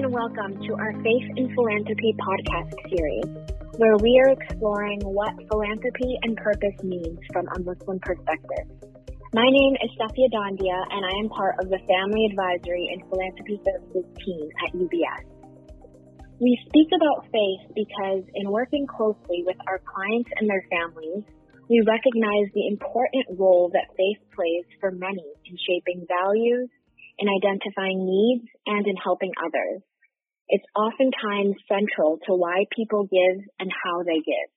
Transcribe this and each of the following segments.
and welcome to our Faith in Philanthropy podcast series, where we are exploring what philanthropy and purpose means from a Muslim perspective. My name is Safia Dandia, and I am part of the Family Advisory and Philanthropy Services team at UBS. We speak about faith because in working closely with our clients and their families, we recognize the important role that faith plays for many in shaping values, in identifying needs, and in helping others. It's oftentimes central to why people give and how they give.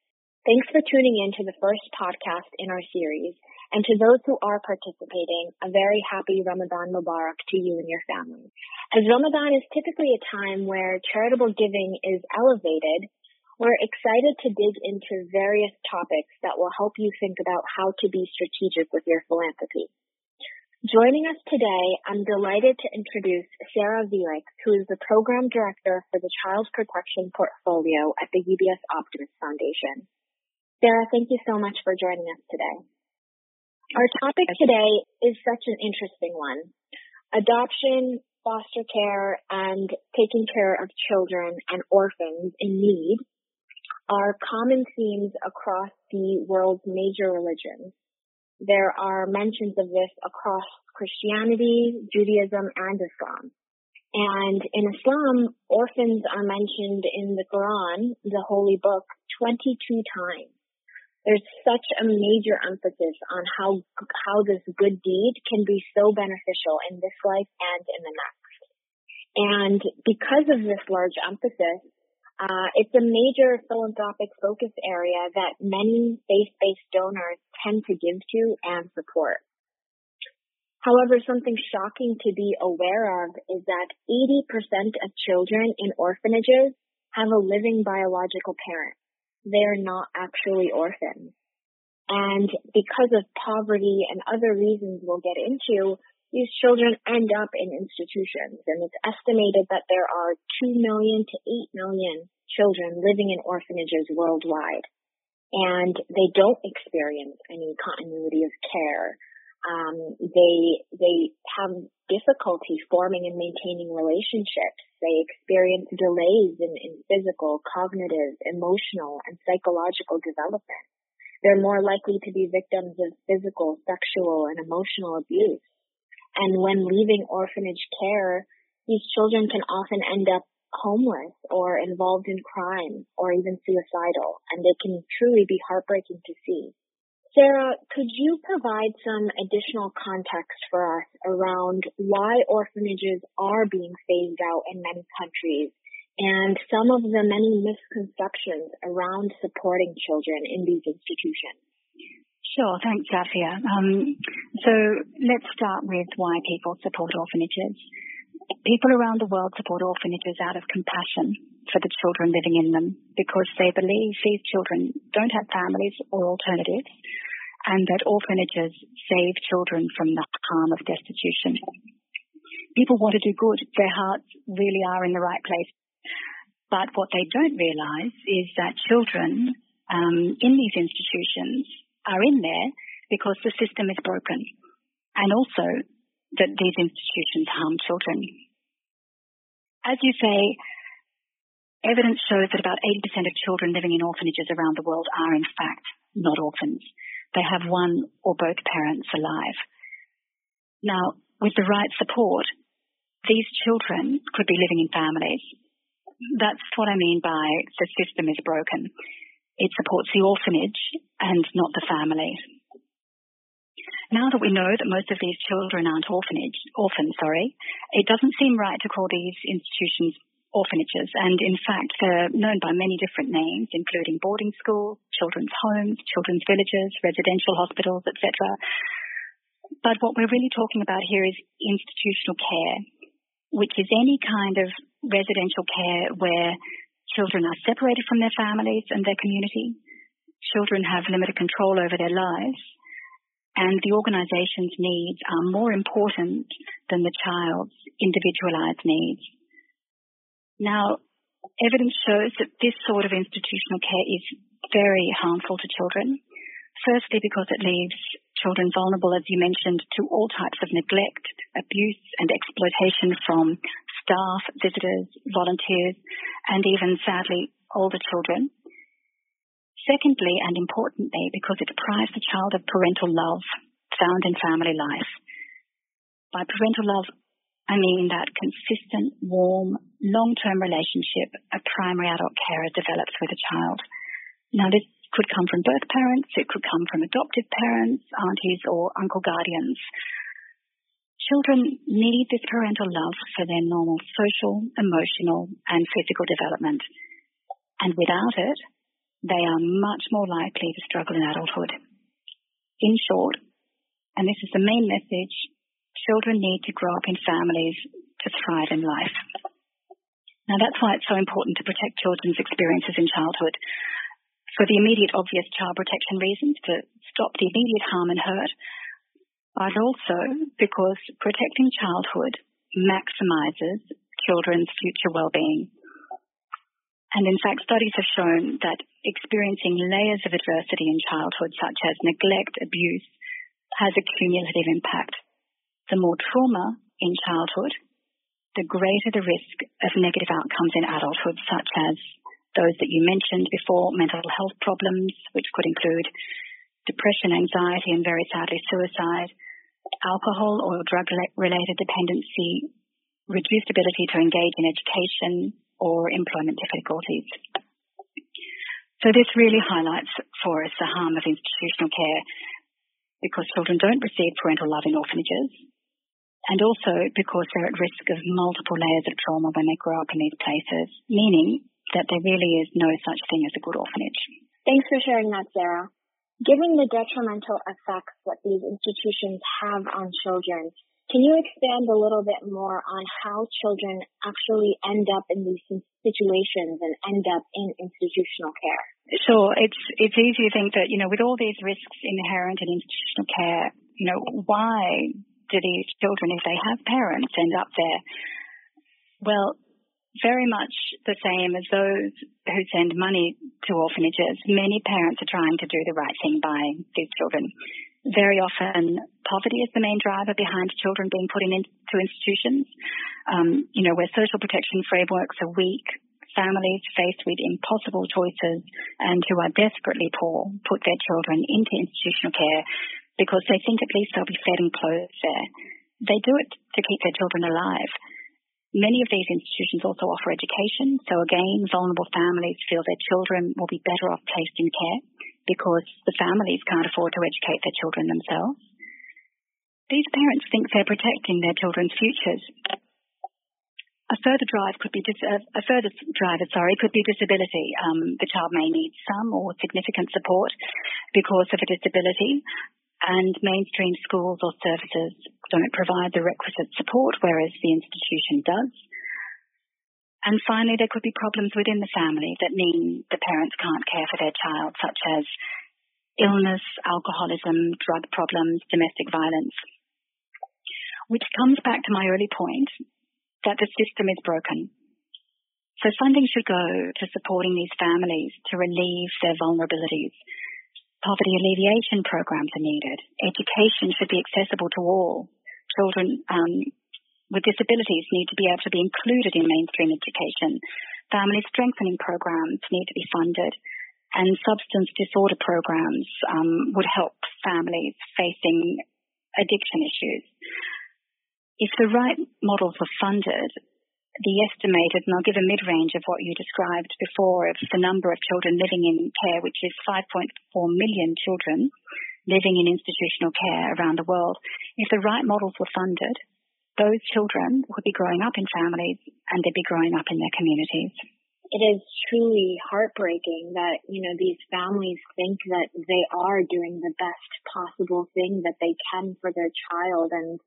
Thanks for tuning in to the first podcast in our series. And to those who are participating, a very happy Ramadan Mubarak to you and your family. As Ramadan is typically a time where charitable giving is elevated, we're excited to dig into various topics that will help you think about how to be strategic with your philanthropy. Joining us today, I'm delighted to introduce Sarah Vielix, who is the Program Director for the Child Protection Portfolio at the UBS Optimus Foundation. Sarah, thank you so much for joining us today. Our topic today is such an interesting one. Adoption, foster care, and taking care of children and orphans in need are common themes across the world's major religions. There are mentions of this across Christianity, Judaism, and Islam. And in Islam, orphans are mentioned in the Quran, the holy book, 22 times. There's such a major emphasis on how, how this good deed can be so beneficial in this life and in the next. And because of this large emphasis, uh, it's a major philanthropic focus area that many faith-based donors tend to give to and support. However, something shocking to be aware of is that 80% of children in orphanages have a living biological parent. They are not actually orphans. And because of poverty and other reasons we'll get into, these children end up in institutions, and it's estimated that there are 2 million to 8 million children living in orphanages worldwide. And they don't experience any continuity of care. Um, they they have difficulty forming and maintaining relationships. They experience delays in, in physical, cognitive, emotional, and psychological development. They're more likely to be victims of physical, sexual, and emotional abuse. And when leaving orphanage care, these children can often end up homeless or involved in crime or even suicidal, and they can truly be heartbreaking to see. Sarah, could you provide some additional context for us around why orphanages are being phased out in many countries and some of the many misconceptions around supporting children in these institutions? Sure. Thanks, Safia. Um, so let's start with why people support orphanages. People around the world support orphanages out of compassion for the children living in them because they believe these children don't have families or alternatives and that orphanages save children from the harm of destitution. People want to do good. Their hearts really are in the right place. But what they don't realize is that children um, in these institutions are in there because the system is broken and also that these institutions harm children. As you say, evidence shows that about 80% of children living in orphanages around the world are in fact not orphans. They have one or both parents alive. Now, with the right support, these children could be living in families. That's what I mean by the system is broken. It supports the orphanage and not the family. Now that we know that most of these children aren't orphanage, orphans, sorry, it doesn't seem right to call these institutions orphanages. And in fact, they're known by many different names, including boarding schools, children's homes, children's villages, residential hospitals, etc. But what we're really talking about here is institutional care, which is any kind of residential care where Children are separated from their families and their community. Children have limited control over their lives. And the organization's needs are more important than the child's individualized needs. Now, evidence shows that this sort of institutional care is very harmful to children. Firstly, because it leaves children vulnerable, as you mentioned, to all types of neglect, abuse, and exploitation from staff, visitors, volunteers, and even sadly older children. Secondly, and importantly, because it deprives the child of parental love found in family life. By parental love, I mean that consistent, warm, long-term relationship a primary adult carer develops with a child. Now, this could come from birth parents, it could come from adoptive parents, aunties, or uncle guardians. Children need this parental love for their normal social, emotional, and physical development. And without it, they are much more likely to struggle in adulthood. In short, and this is the main message, children need to grow up in families to thrive in life. Now that's why it's so important to protect children's experiences in childhood. For the immediate obvious child protection reasons, to stop the immediate harm and hurt, but also because protecting childhood maximizes children's future well-being. And in fact, studies have shown that experiencing layers of adversity in childhood, such as neglect, abuse, has a cumulative impact. The more trauma in childhood, the greater the risk of negative outcomes in adulthood, such as those that you mentioned before, mental health problems, which could include depression, anxiety, and very sadly suicide, alcohol or drug related dependency, reduced ability to engage in education, or employment difficulties. So this really highlights for us the harm of institutional care because children don't receive parental love in orphanages and also because they're at risk of multiple layers of trauma when they grow up in these places, meaning that there really is no such thing as a good orphanage. Thanks for sharing that, Sarah. Given the detrimental effects that these institutions have on children, can you expand a little bit more on how children actually end up in these situations and end up in institutional care? Sure. It's it's easy to think that, you know, with all these risks inherent in institutional care, you know, why do these children, if they have parents, end up there? Well, very much the same as those who send money to orphanages. Many parents are trying to do the right thing by these children. Very often, poverty is the main driver behind children being put into institutions. Um, you know, where social protection frameworks are weak, families faced with impossible choices and who are desperately poor put their children into institutional care because they think at least they'll be fed and clothed there. They do it to keep their children alive. Many of these institutions also offer education, so again, vulnerable families feel their children will be better off placed in care because the families can't afford to educate their children themselves. These parents think they're protecting their children's futures. A further drive could be dis- a further driver, sorry, could be disability. Um, the child may need some or significant support because of a disability, and mainstream schools or services don't provide the requisite support, whereas the institution does. And finally, there could be problems within the family that mean the parents can't care for their child, such as illness, alcoholism, drug problems, domestic violence. Which comes back to my early point that the system is broken. So funding should go to supporting these families to relieve their vulnerabilities. Poverty alleviation programs are needed. Education should be accessible to all. Children um, with disabilities need to be able to be included in mainstream education. Family strengthening programs need to be funded and substance disorder programs um, would help families facing addiction issues. If the right models were funded, the estimated, and I'll give a mid-range of what you described before, of the number of children living in care, which is 5.4 million children living in institutional care around the world. If the right models were funded, those children would be growing up in families and they'd be growing up in their communities. It is truly heartbreaking that, you know, these families think that they are doing the best possible thing that they can for their child and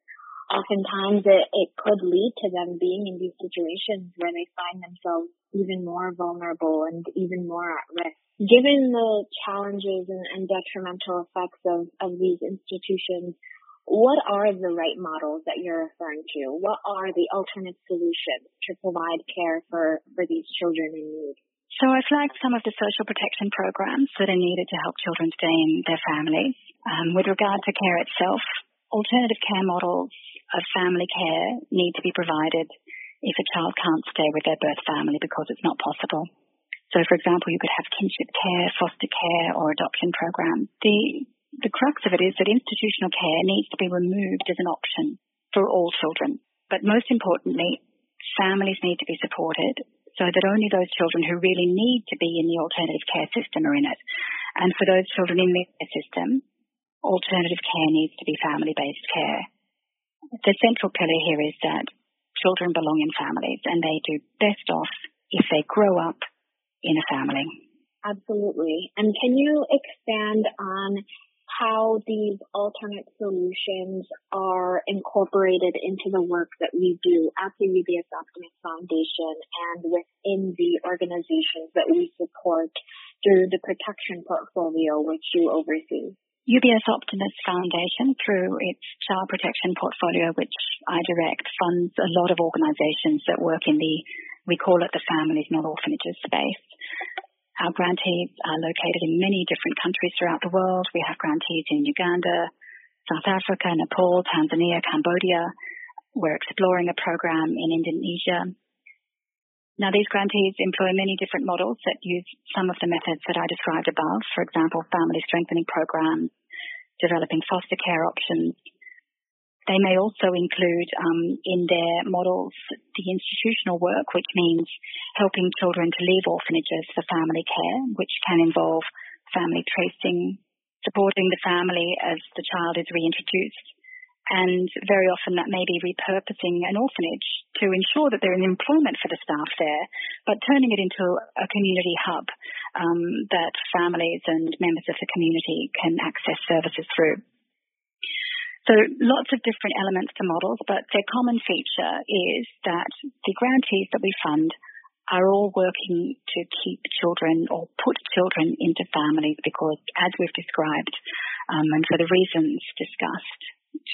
oftentimes it, it could lead to them being in these situations where they find themselves even more vulnerable and even more at risk. Given the challenges and, and detrimental effects of, of these institutions, what are the right models that you're referring to? What are the alternate solutions to provide care for, for these children in need? So I flagged some of the social protection programs that are needed to help children stay in their families. Um, with regard to care itself, alternative care models of family care need to be provided. if a child can't stay with their birth family because it's not possible. So, for example, you could have kinship care, foster care, or adoption program. The the crux of it is that institutional care needs to be removed as an option for all children. But most importantly, families need to be supported so that only those children who really need to be in the alternative care system are in it. And for those children in the system, alternative care needs to be family-based care. The central pillar here is that children belong in families and they do best off if they grow up in a family. Absolutely. And can you expand on how these alternate solutions are incorporated into the work that we do at the UBS Optimus Foundation and within the organizations that we support through the protection portfolio which you oversee. UBS Optimus Foundation, through its child protection portfolio, which I direct, funds a lot of organizations that work in the, we call it the families, not orphanages space. Our grantees are located in many different countries throughout the world. We have grantees in Uganda, South Africa, Nepal, Tanzania, Cambodia. We're exploring a program in Indonesia. Now, these grantees employ many different models that use some of the methods that I described above. For example, family strengthening programs, developing foster care options. They may also include um, in their models deinstitutional work, which means helping children to leave orphanages for family care, which can involve family tracing, supporting the family as the child is reintroduced, and very often that may be repurposing an orphanage to ensure that there is employment for the staff there, but turning it into a community hub um, that families and members of the community can access services through. So lots of different elements to models, but their common feature is that the grantees that we fund are all working to keep children or put children into families because, as we've described, um, and for the reasons discussed,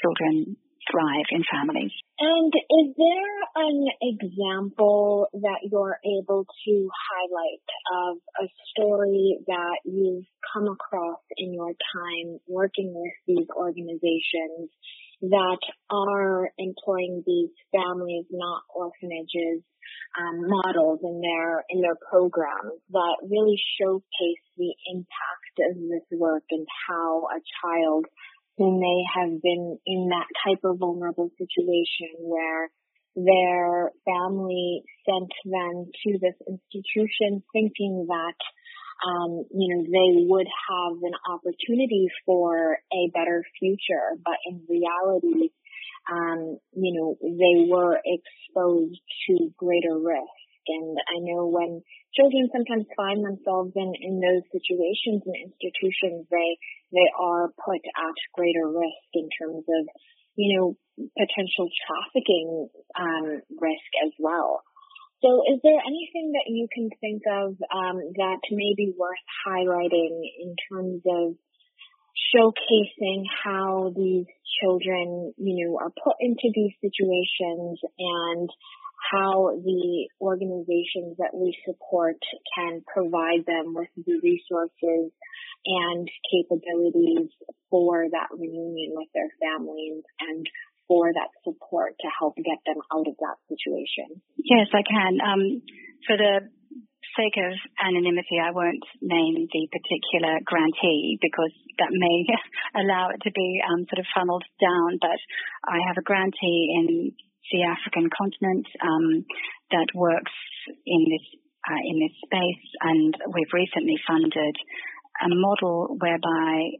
children thrive in families. And is there an example that you're able to highlight of a story that you've come across in your time working with these organizations that are employing these families, not orphanages, um, models in their in their programs that really showcase the impact of this work and how a child who may have been in that type of vulnerable situation where their family sent them to this institution thinking that um, you know they would have an opportunity for a better future. But in reality um, you know they were exposed to greater risk and I know when children sometimes find themselves in, in those situations and institutions, they, they are put at greater risk in terms of, you know, potential trafficking, um, risk as well. So is there anything that you can think of, um, that may be worth highlighting in terms of showcasing how these children, you know, are put into these situations and how the organizations that we support can provide them with the resources and capabilities for that reunion with their families and for that support to help get them out of that situation. Yes, I can. Um, for the sake of anonymity, I won't name the particular grantee because that may allow it to be um, sort of funneled down. But I have a grantee in the African continent um, that works in this uh, in this space, and we've recently funded a model whereby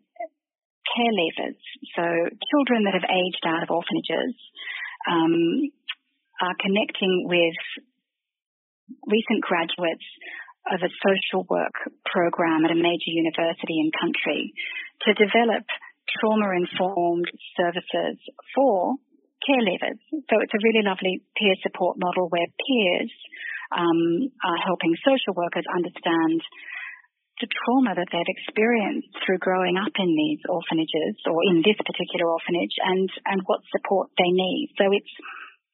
care leavers, so children that have aged out of orphanages, um, are connecting with recent graduates of a social work program at a major university in country to develop trauma informed services for care leavers. So it's a really lovely peer support model where peers um, are helping social workers understand the trauma that they've experienced through growing up in these orphanages or in this particular orphanage and, and what support they need. So it's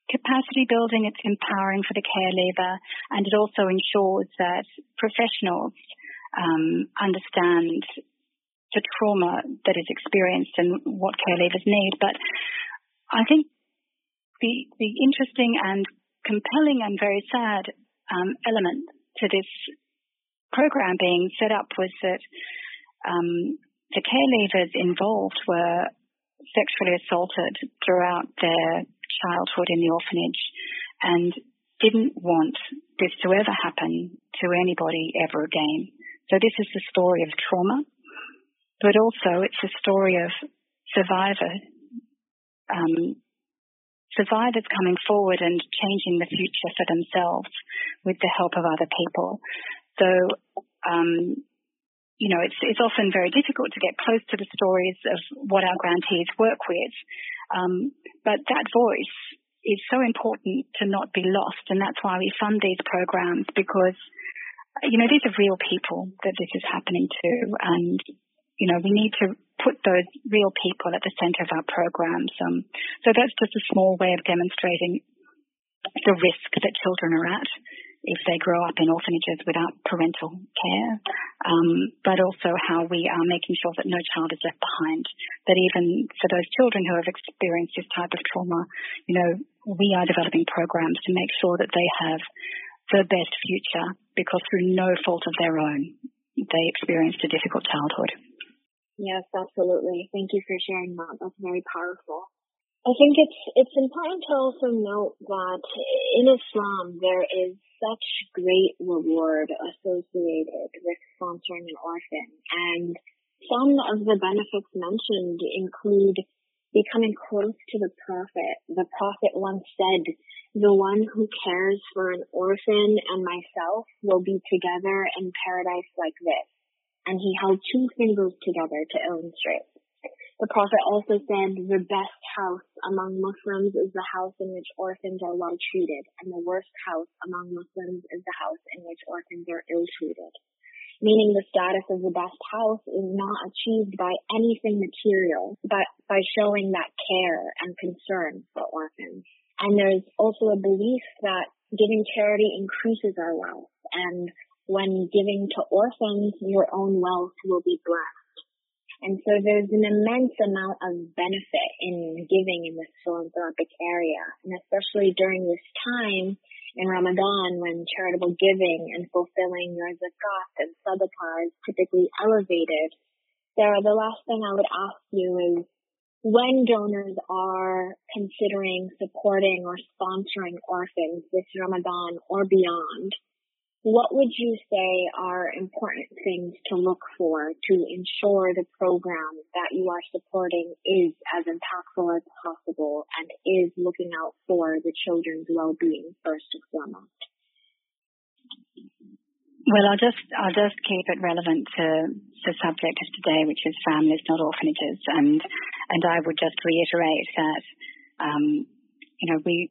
capacity building, it's empowering for the care leaver, and it also ensures that professionals um, understand the trauma that is experienced and what care leavers need. But I think the, the interesting and compelling and very sad um, element to this program being set up was that um, the care leavers involved were sexually assaulted throughout their childhood in the orphanage and didn't want this to ever happen to anybody ever again. So this is the story of trauma, but also it's a story of survivor, um, survivors coming forward and changing the future for themselves with the help of other people. So, um, you know, it's, it's often very difficult to get close to the stories of what our grantees work with. Um, but that voice is so important to not be lost. And that's why we fund these programs because, you know, these are real people that this is happening to. And, you know, we need to put those real people at the center of our programs. Um, so that's just a small way of demonstrating the risk that children are at if they grow up in orphanages without parental care, um, but also how we are making sure that no child is left behind. That even for those children who have experienced this type of trauma, you know, we are developing programs to make sure that they have the best future because through no fault of their own, they experienced a difficult childhood. Yes, absolutely. Thank you for sharing that. That's very powerful. I think it's it's important to also note that in Islam there is such great reward associated with sponsoring an orphan. And some of the benefits mentioned include becoming close to the Prophet. The Prophet once said, the one who cares for an orphan and myself will be together in paradise like this. And he held two fingers together to illustrate. The Prophet also said, the best house among Muslims is the house in which orphans are well treated, and the worst house among Muslims is the house in which orphans are ill treated. Meaning the status of the best house is not achieved by anything material, but by showing that care and concern for orphans. And there's also a belief that giving charity increases our wealth, and when giving to orphans, your own wealth will be blessed. And so there's an immense amount of benefit in giving in this philanthropic area. And especially during this time in Ramadan when charitable giving and fulfilling your zakat and sadaqah is typically elevated. Sarah, the last thing I would ask you is when donors are considering supporting or sponsoring orphans this Ramadan or beyond, what would you say are important things to look for to ensure the program that you are supporting is as impactful as possible and is looking out for the children's well-being first and foremost? Well, I'll just I'll just keep it relevant to the subject of today, which is families, not orphanages, and and I would just reiterate that um, you know we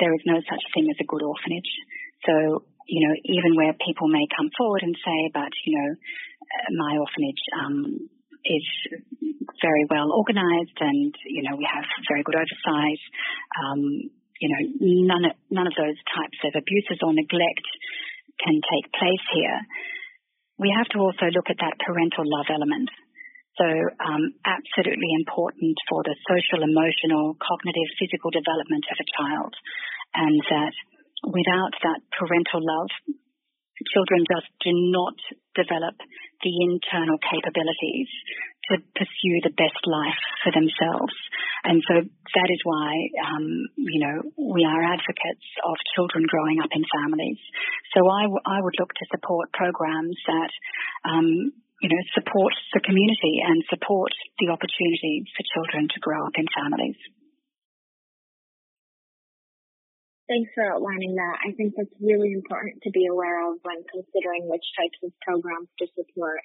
there is no such thing as a good orphanage. So you know, even where people may come forward and say, but, you know, my orphanage um, is very well organized and, you know, we have very good oversight. Um, you know, none of, none of those types of abuses or neglect can take place here. We have to also look at that parental love element. So, um, absolutely important for the social, emotional, cognitive, physical development of a child. And that without that parental love, children just do not develop the internal capabilities to pursue the best life for themselves. And so that is why, um, you know, we are advocates of children growing up in families. So I, w- I would look to support programs that, um, you know, support the community and support the opportunity for children to grow up in families. Thanks for outlining that. I think that's really important to be aware of when considering which types of programs to support.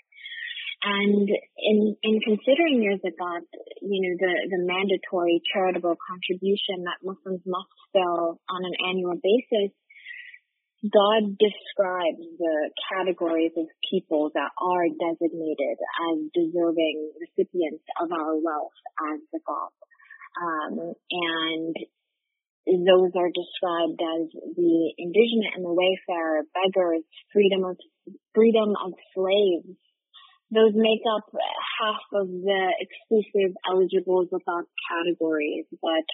And in in considering your zakat, you know, the, the mandatory charitable contribution that Muslims must fill on an annual basis, God describes the categories of people that are designated as deserving recipients of our wealth as zakat. Um, and those are described as the indigent and the wayfarer, beggars, freedom of freedom of slaves. Those make up half of the exclusive eligible without categories, but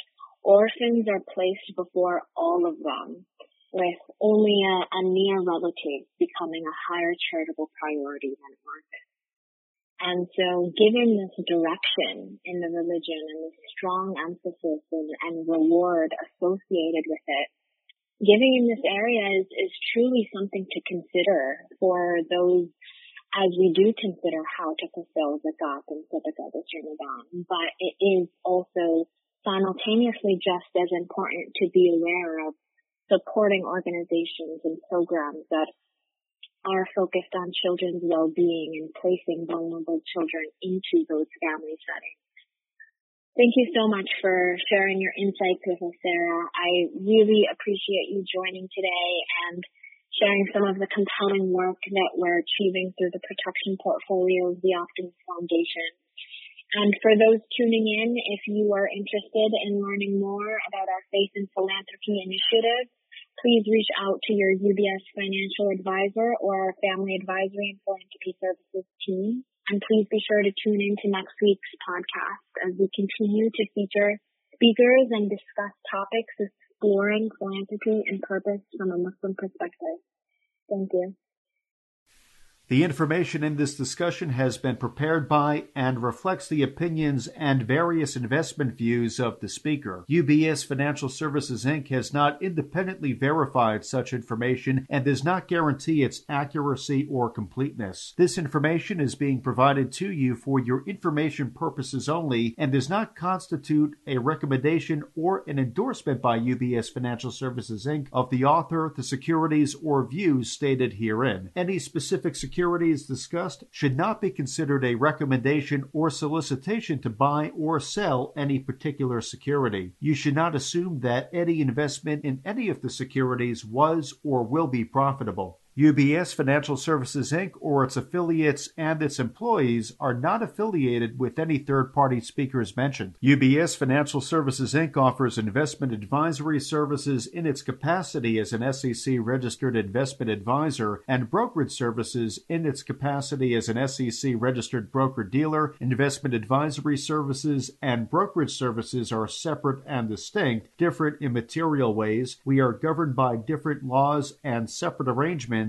orphans are placed before all of them, with only a, a near relative becoming a higher charitable priority than orphans. And so given this direction in the religion and the strong emphasis and, and reward associated with it, giving in this area is, is truly something to consider for those as we do consider how to fulfill the zakat and sadaqah this Ramadan. But it is also simultaneously just as important to be aware of supporting organizations and programs that are focused on children's well-being and placing vulnerable children into those family settings. Thank you so much for sharing your insights with us, Sarah. I really appreciate you joining today and sharing some of the compelling work that we're achieving through the protection portfolio of the Optimus Foundation. And for those tuning in, if you are interested in learning more about our Faith and Philanthropy initiative, please reach out to your UBS financial advisor or our family advisory and philanthropy services team. And please be sure to tune in to next week's podcast as we continue to feature speakers and discuss topics exploring philanthropy and purpose from a Muslim perspective. Thank you. The information in this discussion has been prepared by and reflects the opinions and various investment views of the speaker. UBS Financial Services Inc. has not independently verified such information and does not guarantee its accuracy or completeness. This information is being provided to you for your information purposes only and does not constitute a recommendation or an endorsement by UBS Financial Services Inc. of the author, the securities, or views stated herein. Any specific security securities discussed should not be considered a recommendation or solicitation to buy or sell any particular security. You should not assume that any investment in any of the securities was or will be profitable. UBS Financial Services Inc. or its affiliates and its employees are not affiliated with any third party speakers mentioned. UBS Financial Services Inc. offers investment advisory services in its capacity as an SEC registered investment advisor and brokerage services in its capacity as an SEC registered broker dealer. Investment advisory services and brokerage services are separate and distinct, different in material ways. We are governed by different laws and separate arrangements